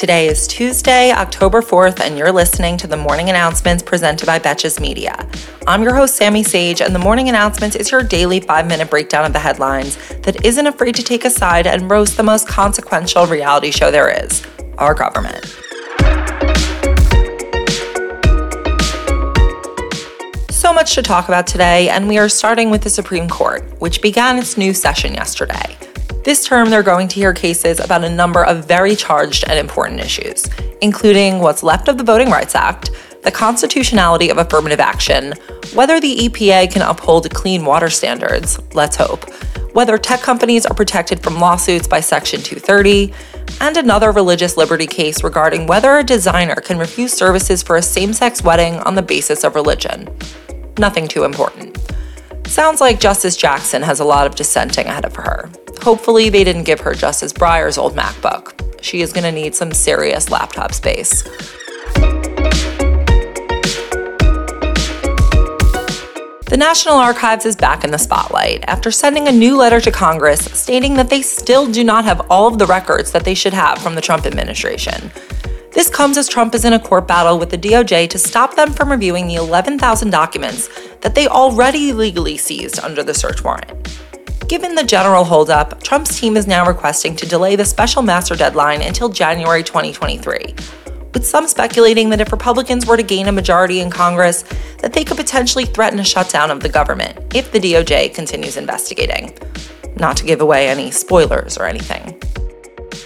Today is Tuesday, October 4th, and you're listening to the morning announcements presented by Betches Media. I'm your host, Sammy Sage, and the morning announcements is your daily five minute breakdown of the headlines that isn't afraid to take a side and roast the most consequential reality show there is our government. So much to talk about today, and we are starting with the Supreme Court, which began its new session yesterday. This term, they're going to hear cases about a number of very charged and important issues, including what's left of the Voting Rights Act, the constitutionality of affirmative action, whether the EPA can uphold clean water standards, let's hope, whether tech companies are protected from lawsuits by Section 230, and another religious liberty case regarding whether a designer can refuse services for a same sex wedding on the basis of religion. Nothing too important. Sounds like Justice Jackson has a lot of dissenting ahead of her. Hopefully, they didn't give her Justice Breyer's old MacBook. She is going to need some serious laptop space. The National Archives is back in the spotlight after sending a new letter to Congress stating that they still do not have all of the records that they should have from the Trump administration. This comes as Trump is in a court battle with the DOJ to stop them from reviewing the 11,000 documents that they already legally seized under the search warrant. Given the general holdup, Trump's team is now requesting to delay the special master deadline until January 2023, with some speculating that if Republicans were to gain a majority in Congress, that they could potentially threaten a shutdown of the government if the DOJ continues investigating. Not to give away any spoilers or anything.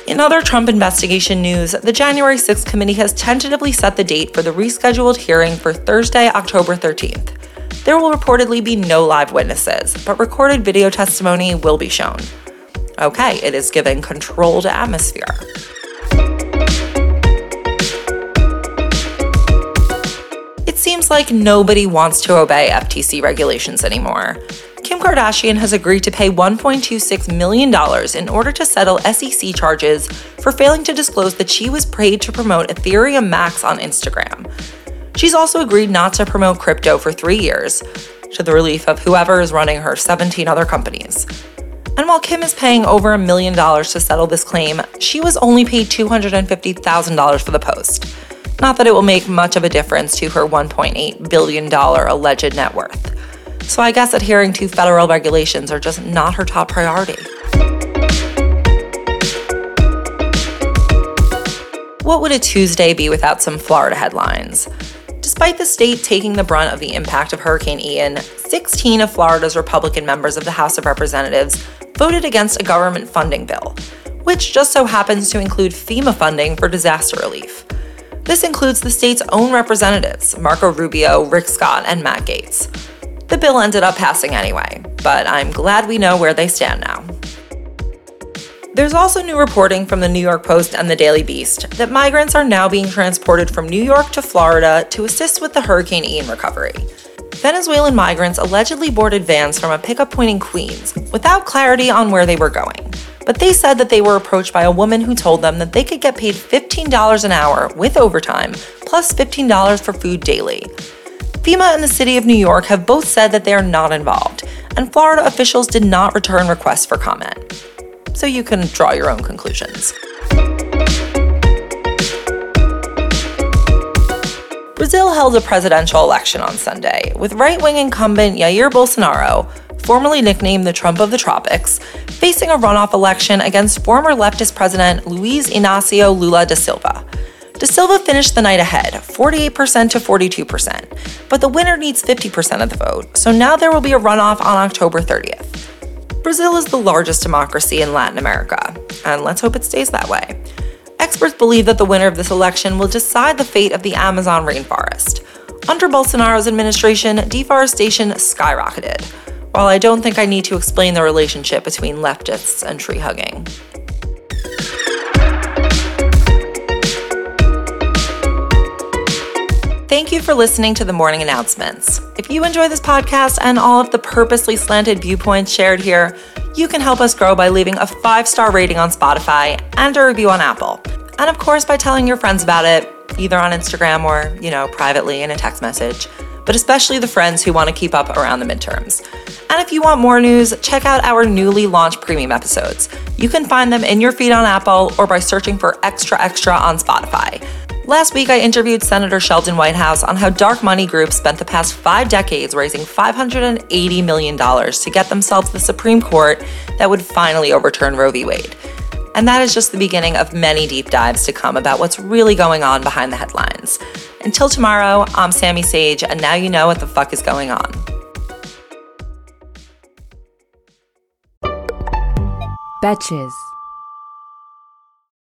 In other Trump investigation news, the January 6th committee has tentatively set the date for the rescheduled hearing for Thursday, October 13th. There will reportedly be no live witnesses, but recorded video testimony will be shown. Okay, it is giving controlled atmosphere. It seems like nobody wants to obey FTC regulations anymore. Kardashian has agreed to pay $1.26 million in order to settle SEC charges for failing to disclose that she was paid to promote Ethereum Max on Instagram. She's also agreed not to promote crypto for three years, to the relief of whoever is running her 17 other companies. And while Kim is paying over a million dollars to settle this claim, she was only paid $250,000 for the post. Not that it will make much of a difference to her $1.8 billion alleged net worth. So I guess adhering to federal regulations are just not her top priority. What would a Tuesday be without some Florida headlines? Despite the state taking the brunt of the impact of Hurricane Ian, 16 of Florida's Republican members of the House of Representatives voted against a government funding bill, which just so happens to include FEMA funding for disaster relief. This includes the state's own representatives, Marco Rubio, Rick Scott, and Matt Gaetz. The bill ended up passing anyway, but I'm glad we know where they stand now. There's also new reporting from the New York Post and the Daily Beast that migrants are now being transported from New York to Florida to assist with the Hurricane Ian recovery. Venezuelan migrants allegedly boarded vans from a pickup point in Queens without clarity on where they were going. But they said that they were approached by a woman who told them that they could get paid $15 an hour with overtime, plus $15 for food daily. FEMA and the City of New York have both said that they are not involved, and Florida officials did not return requests for comment so you can draw your own conclusions. Brazil held a presidential election on Sunday, with right wing incumbent Jair Bolsonaro, formerly nicknamed the Trump of the Tropics, facing a runoff election against former leftist president Luiz Inacio Lula da Silva. Da Silva finished the night ahead, 48% to 42%, but the winner needs 50% of the vote, so now there will be a runoff on October 30th. Brazil is the largest democracy in Latin America, and let's hope it stays that way. Experts believe that the winner of this election will decide the fate of the Amazon rainforest. Under Bolsonaro's administration, deforestation skyrocketed. While I don't think I need to explain the relationship between leftists and tree hugging. Thank you for listening to the morning announcements. If you enjoy this podcast and all of the purposely slanted viewpoints shared here, you can help us grow by leaving a five star rating on Spotify and a review on Apple. And of course, by telling your friends about it, either on Instagram or, you know, privately in a text message. but especially the friends who want to keep up around the midterms. And if you want more news, check out our newly launched premium episodes. You can find them in your feed on Apple or by searching for Extra Extra on Spotify. Last week, I interviewed Senator Sheldon Whitehouse on how dark money groups spent the past five decades raising $580 million to get themselves the Supreme Court that would finally overturn Roe v. Wade. And that is just the beginning of many deep dives to come about what's really going on behind the headlines. Until tomorrow, I'm Sammy Sage, and now you know what the fuck is going on. Betches.